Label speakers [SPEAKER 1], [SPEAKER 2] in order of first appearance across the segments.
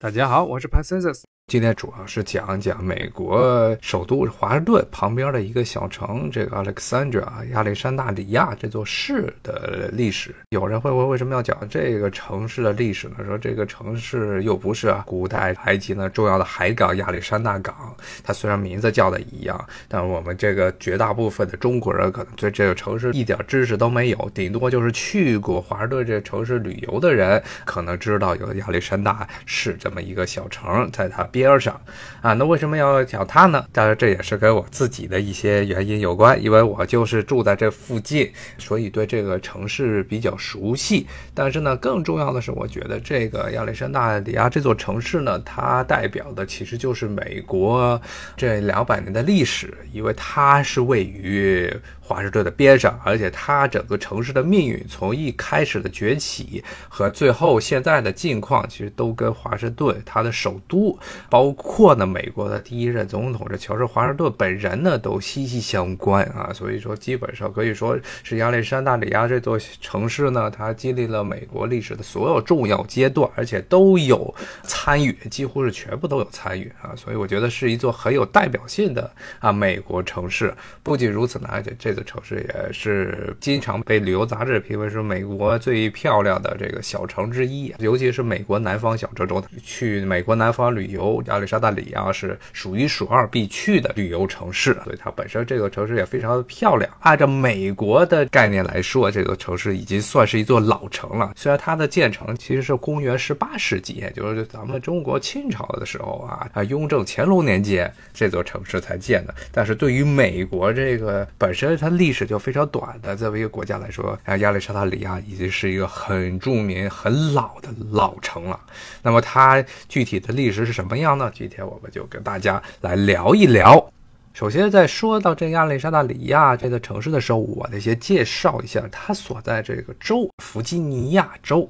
[SPEAKER 1] 大家好，我是 p a c e n s s 今天主要是讲讲美国首都华盛顿旁边的一个小城，这个 Alexandria 亚历山大里亚这座市的历史。有人会问，为什么要讲这个城市的历史呢？说这个城市又不是古代埃及呢重要的海港亚历山大港，它虽然名字叫的一样，但我们这个绝大部分的中国人可能对这个城市一点知识都没有，顶多就是去过华盛顿这个城市旅游的人可能知道有亚历山大市这么一个小城，在它。边上，啊，那为什么要讲它呢？当然，这也是跟我自己的一些原因有关，因为我就是住在这附近，所以对这个城市比较熟悉。但是呢，更重要的是，我觉得这个亚历山大里亚这座城市呢，它代表的其实就是美国这两百年的历史，因为它是位于。华盛顿的边上，而且它整个城市的命运，从一开始的崛起和最后现在的境况，其实都跟华盛顿它的首都，包括呢美国的第一任总统这乔治华盛顿本人呢，都息息相关啊。所以说，基本上可以说是亚历山大里亚这座城市呢，它经历了美国历史的所有重要阶段，而且都有参与，几乎是全部都有参与啊。所以我觉得是一座很有代表性的啊美国城市。不仅如此呢，而且这。城市也是经常被旅游杂志评为是美国最漂亮的这个小城之一，尤其是美国南方小城中，去美国南方旅游，亚历山大里亚是数一数二必去的旅游城市，所以它本身这个城市也非常的漂亮。按照美国的概念来说，这个城市已经算是一座老城了。虽然它的建成其实是公元十八世纪，也就是咱们中国清朝的时候啊啊，雍正、乾隆年间这座城市才建的，但是对于美国这个本身它。历史就非常短的，作为一个国家来说，啊，亚历山大里亚已经是一个很著名、很老的老城了。那么它具体的历史是什么样呢？今天我们就跟大家来聊一聊。首先，在说到这亚历山大里亚这个城市的时候，我得先介绍一下它所在这个州——弗吉尼亚州。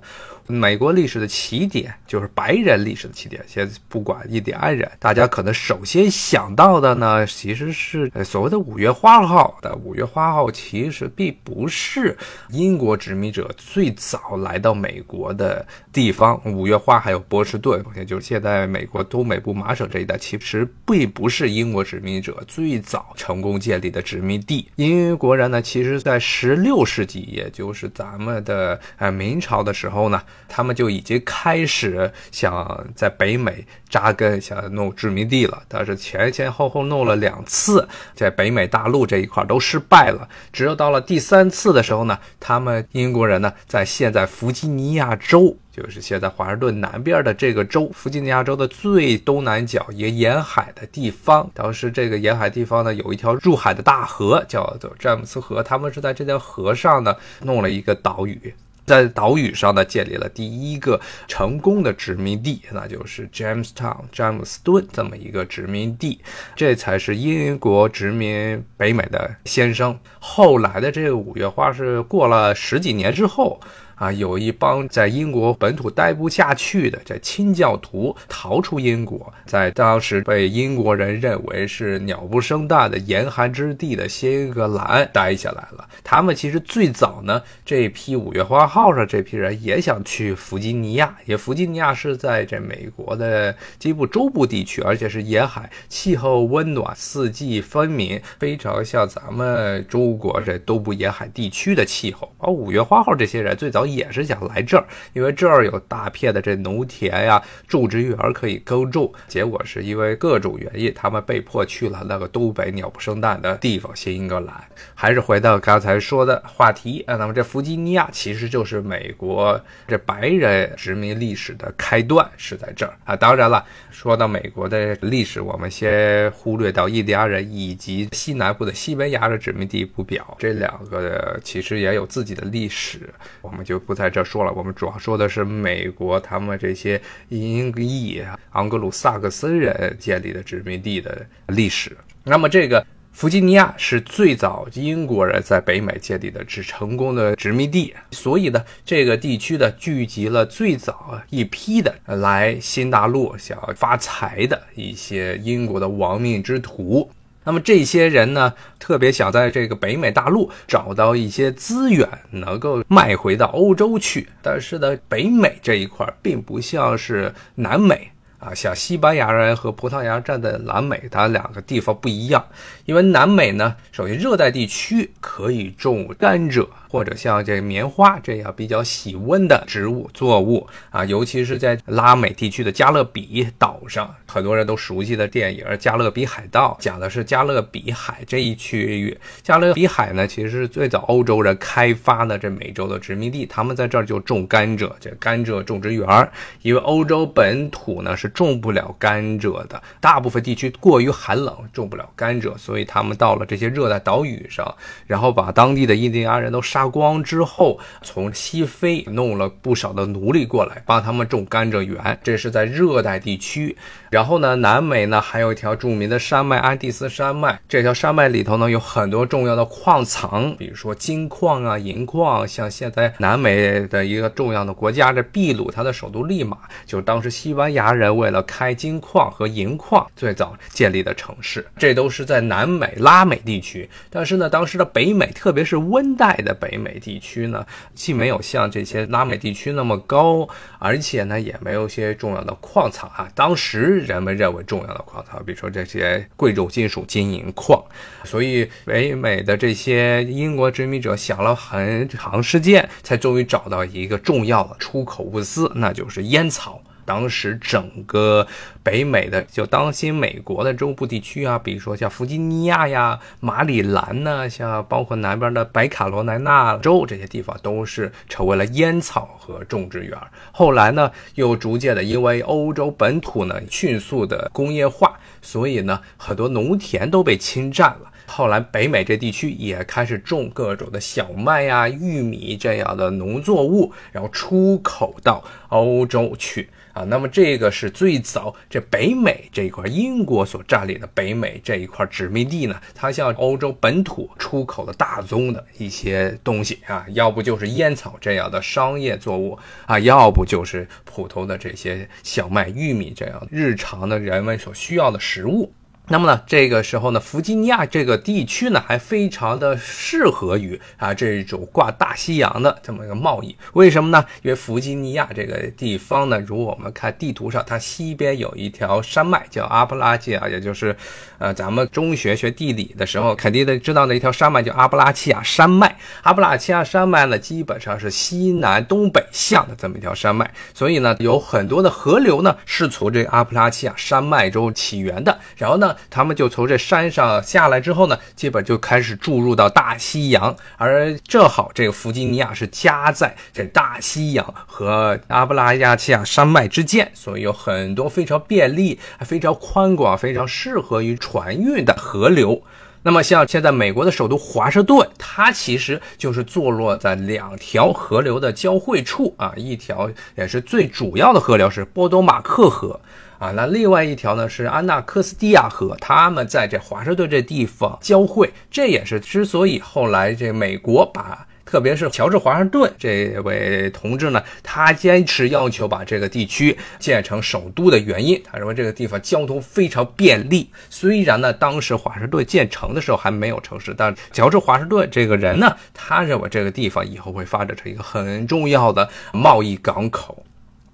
[SPEAKER 1] 美国历史的起点就是白人历史的起点。先不管印第安人，大家可能首先想到的呢，其实是所谓的五月花号的。五月花号其实并不是英国殖民者最早来到美国的地方。五月花还有波士顿，也就是现在美国东北部麻省这一带，其实并不是英国殖民者最早成功建立的殖民地。英国人呢，其实在十六世纪，也就是咱们的呃明朝的时候呢。他们就已经开始想在北美扎根，想弄殖民地了。但是前前后后弄了两次，在北美大陆这一块都失败了。只有到了第三次的时候呢，他们英国人呢，在现在弗吉尼亚州，就是现在华盛顿南边的这个州，弗吉尼亚州的最东南角一个沿海的地方。当时这个沿海地方呢，有一条入海的大河，叫做詹姆斯河。他们是在这条河上呢，弄了一个岛屿。在岛屿上呢，建立了第一个成功的殖民地，那就是 Jamestown 詹姆斯顿这么一个殖民地，这才是英国殖民北美的先声。后来的这个五月花是过了十几年之后。啊，有一帮在英国本土待不下去的这清教徒逃出英国，在当时被英国人认为是鸟不生蛋的严寒之地的新英格兰待下来了。他们其实最早呢，这批五月花号上这批人也想去弗吉尼亚，也弗吉尼亚是在这美国的西部中部地区，而且是沿海，气候温暖，四季分明，非常像咱们中国这东部沿海地区的气候。而五月花号这些人最早。也是想来这儿，因为这儿有大片的这农田呀，种植园可以耕种。结果是因为各种原因，他们被迫去了那个东北鸟不生蛋的地方——新英格兰。还是回到刚才说的话题啊，那么这弗吉尼亚其实就是美国这白人殖民历史的开端，是在这儿啊。当然了，说到美国的历史，我们先忽略到印第安人以及西南部的西班牙的殖民地不表，这两个其实也有自己的历史，我们就。不在这说了，我们主要说的是美国他们这些英裔盎格鲁撒克森人建立的殖民地的历史。那么，这个弗吉尼亚是最早英国人在北美建立的只成功的殖民地，所以呢，这个地区呢聚集了最早一批的来新大陆想要发财的一些英国的亡命之徒。那么这些人呢，特别想在这个北美大陆找到一些资源，能够卖回到欧洲去。但是呢，北美这一块并不像是南美。啊，像西班牙人和葡萄牙站在南美，它两个地方不一样。因为南美呢，首先热带地区可以种甘蔗。或者像这棉花这样比较喜温的植物作物啊，尤其是在拉美地区的加勒比岛上，很多人都熟悉的电影《加勒比海盗》，讲的是加勒比海这一区域。加勒比海呢，其实是最早欧洲人开发的这美洲的殖民地，他们在这儿就种甘蔗，这甘蔗种植园。因为欧洲本土呢是种不了甘蔗的，大部分地区过于寒冷，种不了甘蔗，所以他们到了这些热带岛屿上，然后把当地的印第安人都杀。光之后，从西非弄了不少的奴隶过来，帮他们种甘蔗园。这是在热带地区。然后呢，南美呢还有一条著名的山脉——安第斯山脉。这条山脉里头呢有很多重要的矿藏，比如说金矿啊、银矿。像现在南美的一个重要的国家，这秘鲁，它的首都利马，就当时西班牙人为为了开金矿和银矿最早建立的城市。这都是在南美拉美地区。但是呢，当时的北美，特别是温带的北。北美地区呢，既没有像这些拉美地区那么高，而且呢，也没有一些重要的矿藏啊。当时人们认为重要的矿藏，比如说这些贵重金属金银矿，所以北美的这些英国殖民者想了很长时间，才终于找到一个重要的出口物资，那就是烟草。当时整个北美的就当今美国的中部地区啊，比如说像弗吉尼亚呀、马里兰呢，像包括南边的北卡罗来纳州这些地方，都是成为了烟草和种植园。后来呢，又逐渐的因为欧洲本土呢迅速的工业化，所以呢很多农田都被侵占了。后来北美这地区也开始种各种的小麦呀、玉米这样的农作物，然后出口到欧洲去。啊，那么这个是最早这北美这一块英国所占领的北美这一块殖民地呢，它向欧洲本土出口的大宗的一些东西啊，要不就是烟草这样的商业作物啊，要不就是普通的这些小麦、玉米这样日常的人们所需要的食物。那么呢，这个时候呢，弗吉尼亚这个地区呢，还非常的适合于啊这种挂大西洋的这么一个贸易。为什么呢？因为弗吉尼亚这个地方呢，如果我们看地图上，它西边有一条山脉叫阿布拉契亚，也就是，呃，咱们中学学地理的时候肯定得知道的一条山脉叫阿布拉契亚山脉。阿布拉契亚山脉呢，基本上是西南东北向的这么一条山脉，所以呢，有很多的河流呢是从这个阿布拉契亚山脉中起源的。然后呢，他们就从这山上下来之后呢，基本就开始注入到大西洋，而正好这个弗吉尼亚是夹在这大西洋和阿布拉亚契亚山脉之间，所以有很多非常便利、非常宽广、非常适合于船运的河流。那么像现在美国的首都华盛顿，它其实就是坐落在两条河流的交汇处啊，一条也是最主要的河流是波多马克河。啊，那另外一条呢是安纳科斯蒂亚河，他们在这华盛顿这地方交汇，这也是之所以后来这美国把，特别是乔治华盛顿这位同志呢，他坚持要求把这个地区建成首都的原因。他认为这个地方交通非常便利。虽然呢，当时华盛顿建成的时候还没有城市，但乔治华盛顿这个人呢，他认为这个地方以后会发展成一个很重要的贸易港口。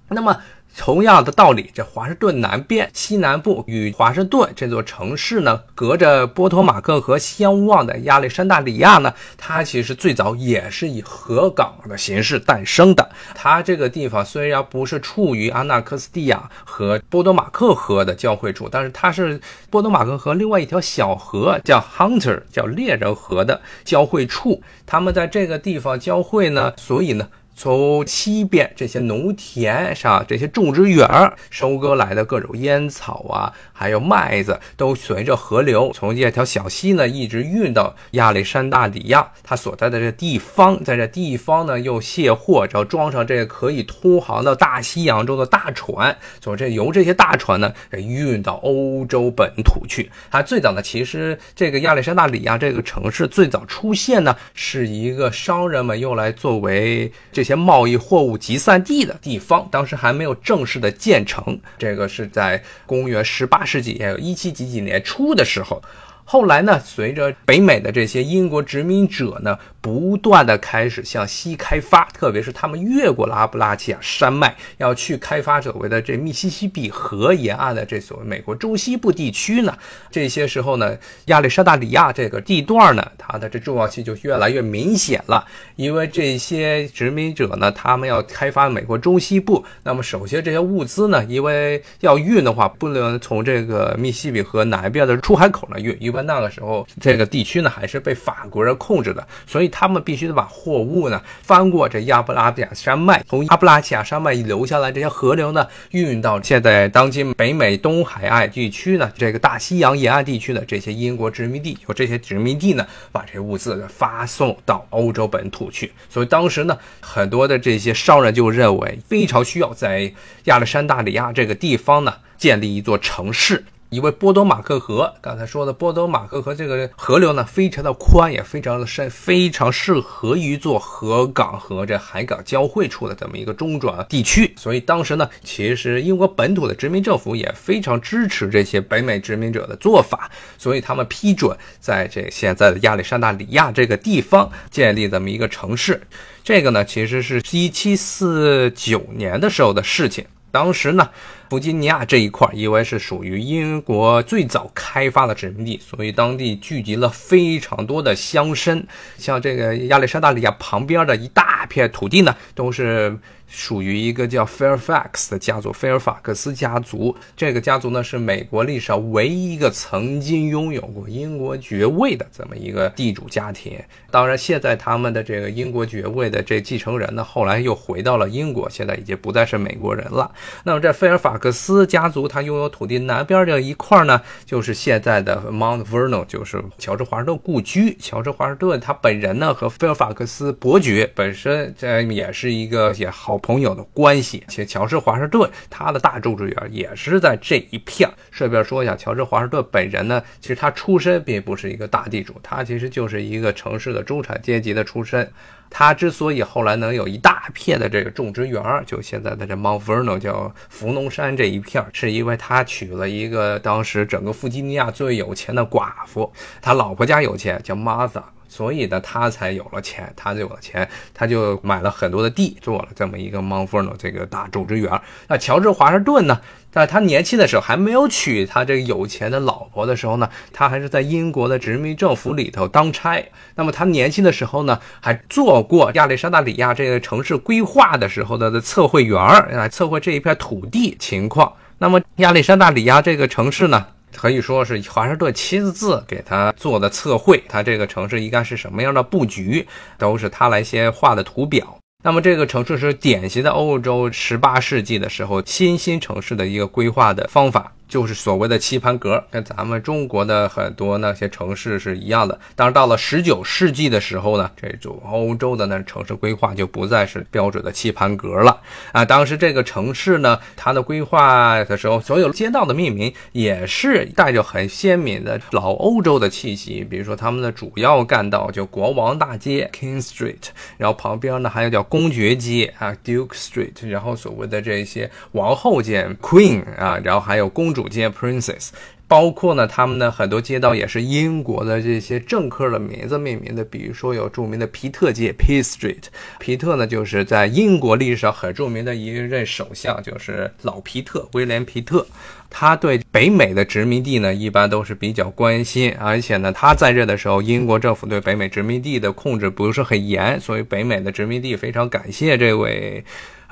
[SPEAKER 1] 那么。同样的道理，这华盛顿南边西南部与华盛顿这座城市呢，隔着波托马克河相望的亚历山大里亚呢，它其实最早也是以河港的形式诞生的。它这个地方虽然不是处于安纳克斯蒂亚和波多马克河的交汇处，但是它是波多马克河另外一条小河叫 Hunter，叫猎人河的交汇处。他们在这个地方交汇呢，所以呢。从西边这些农田上，这些种植园收割来的各种烟草啊，还有麦子，都随着河流从这条小溪呢，一直运到亚历山大里亚他所在的这地方，在这地方呢又卸货，然后装上这个可以通航到大西洋中的大船，从这由这些大船呢运到欧洲本土去。它最早呢，其实这个亚历山大里亚这个城市最早出现呢，是一个商人们用来作为这。一些贸易货物集散地的地方，当时还没有正式的建成。这个是在公元十八世纪，也有一七几几年初的时候，后来呢，随着北美的这些英国殖民者呢，不断的开始向西开发，特别是他们越过了阿布拉契亚山脉，要去开发所谓的这密西西比河沿岸的这所谓美国中西部地区呢。这些时候呢，亚历山大里亚这个地段呢，它的这重要性就越来越明显了。因为这些殖民者呢，他们要开发美国中西部，那么首先这些物资呢，因为要运的话，不能从这个密西比河南边的出海口呢运。因那个时候，这个地区呢还是被法国人控制的，所以他们必须得把货物呢翻过这亚布拉契亚山脉，从亚布拉契亚山脉流下来这些河流呢，运到现在当今北美东海岸地区呢，这个大西洋沿岸地区的这些英国殖民地，由这些殖民地呢把这些物资发送到欧洲本土去。所以当时呢，很多的这些商人就认为非常需要在亚历山大里亚这个地方呢建立一座城市。因为波多马克河，刚才说的波多马克河这个河流呢，非常的宽，也非常的深，非常适合于做河港和这海港交汇处的这么一个中转地区。所以当时呢，其实英国本土的殖民政府也非常支持这些北美殖民者的做法，所以他们批准在这现在的亚历山大里亚这个地方建立这么一个城市。这个呢，其实是一七四九年的时候的事情。当时呢，弗吉尼亚这一块因为是属于英国最早开发的殖民地，所以当地聚集了非常多的乡绅。像这个亚历山大里亚旁边的一大片土地呢，都是。属于一个叫 Fairfax 的家族，菲尔法克斯家族。这个家族呢，是美国历史上唯一一个曾经拥有过英国爵位的这么一个地主家庭。当然，现在他们的这个英国爵位的这继承人呢，后来又回到了英国，现在已经不再是美国人了。那么，这菲尔法克斯家族他拥有土地南边这一块呢，就是现在的 Mount Vernon，就是乔治华盛顿故居。乔治华盛顿他本人呢，和菲尔法克斯伯爵本身这也是一个也好。朋友的关系，且乔治华盛顿他的大种植园也是在这一片。顺便说一下，乔治华盛顿本人呢，其实他出身并不是一个大地主，他其实就是一个城市的中产阶级的出身。他之所以后来能有一大片的这个种植园，就现在的这 Mount Vernon 叫福农山这一片，是因为他娶了一个当时整个弗吉尼亚最有钱的寡妇，他老婆家有钱，叫 Martha。所以呢，他才有了钱，他就有了钱，他就买了很多的地，做了这么一个 Mount Vernon 这个大种植园。那乔治华盛顿呢，在他年轻的时候还没有娶他这个有钱的老婆的时候呢，他还是在英国的殖民政府里头当差。那么他年轻的时候呢，还做过亚历山大里亚这个城市规划的时候的测绘员来，测绘这一片土地情况。那么亚历山大里亚这个城市呢？可以说是华盛顿亲自给他做的测绘，他这个城市应该是什么样的布局，都是他来先画的图表。那么这个城市是典型的欧洲十八世纪的时候新兴城市的一个规划的方法。就是所谓的棋盘格，跟咱们中国的很多那些城市是一样的。当，到了十九世纪的时候呢，这种欧洲的那城市规划就不再是标准的棋盘格了啊。当时这个城市呢，它的规划的时候，所有街道的命名也是带着很鲜明的老欧洲的气息。比如说，他们的主要干道叫国王大街 （King Street），然后旁边呢还有叫公爵街啊 （Duke Street），然后所谓的这些王后街 （Queen） 啊，然后还有公主街 Princess，包括呢，他们的很多街道也是英国的这些政客的名字命名的，比如说有著名的皮特街 Pitt Street，皮特呢就是在英国历史上很著名的一任首相，就是老皮特威廉皮特，他对北美的殖民地呢一般都是比较关心，而且呢他在任的时候，英国政府对北美殖民地的控制不是很严，所以北美的殖民地非常感谢这位。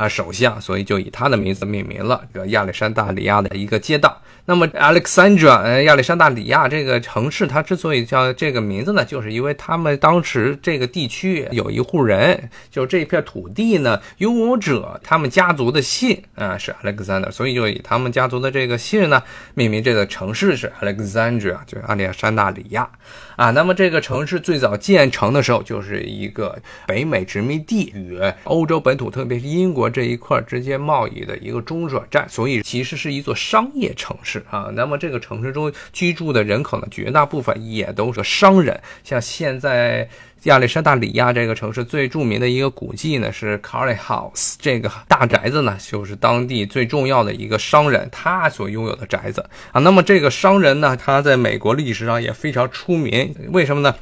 [SPEAKER 1] 啊，首相，所以就以他的名字命名了，这亚历山大里亚的一个街道。那么，Alexandra，呃，亚历山大里亚这个城市，它之所以叫这个名字呢，就是因为他们当时这个地区有一户人，就这片土地呢，拥有者他们家族的姓啊是 Alexander，所以就以他们家族的这个姓呢命名这个城市是 Alexandra，就是亚历山大里亚。啊，那么这个城市最早建成的时候，就是一个北美殖民地与欧洲本土，特别是英国这一块儿之间贸易的一个中转站，所以其实是一座商业城市啊。那么这个城市中居住的人口呢，绝大部分也都是商人，像现在。亚历山大里亚这个城市最著名的一个古迹呢是 Carly House，这个大宅子呢就是当地最重要的一个商人他所拥有的宅子啊。那么这个商人呢，他在美国历史上也非常出名，为什么呢？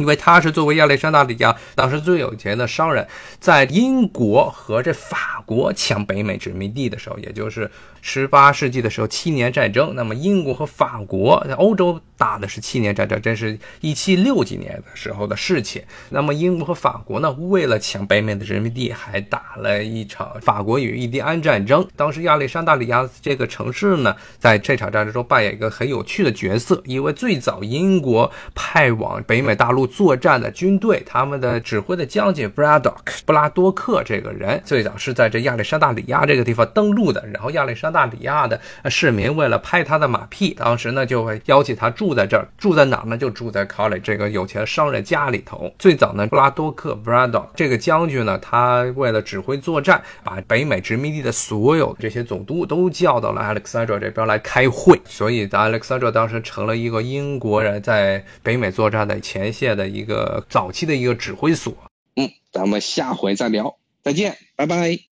[SPEAKER 1] 因为他是作为亚历山大里亚当时最有钱的商人，在英国和这法国抢北美殖民地的时候，也就是十八世纪的时候，七年战争。那么英国和法国在欧洲打的是七年战争，这是一七六几年的时候的事情。那么英国和法国呢，为了抢北美的殖民地，还打了一场法国与印第安战争。当时亚历山大里亚这个城市呢，在这场战争中扮演一个很有趣的角色，因为最早英国派往北美大陆。作战的军队，他们的指挥的将军，Bradock，布拉多克这个人，最早是在这亚历山大里亚这个地方登陆的。然后亚历山大里亚的市民为了拍他的马屁，当时呢就会邀请他住在这儿，住在哪呢？就住在 c o l l e 这个有钱商人家里头。最早呢，布拉多克，Bradock，这个将军呢，他为了指挥作战，把北美殖民地的所有这些总督都叫到了 Alexandra 这边来开会。所以 Alexandra 当时成了一个英国人在北美作战的前线。的一个早期的一个指挥所，
[SPEAKER 2] 嗯，咱们下回再聊，再见，拜拜。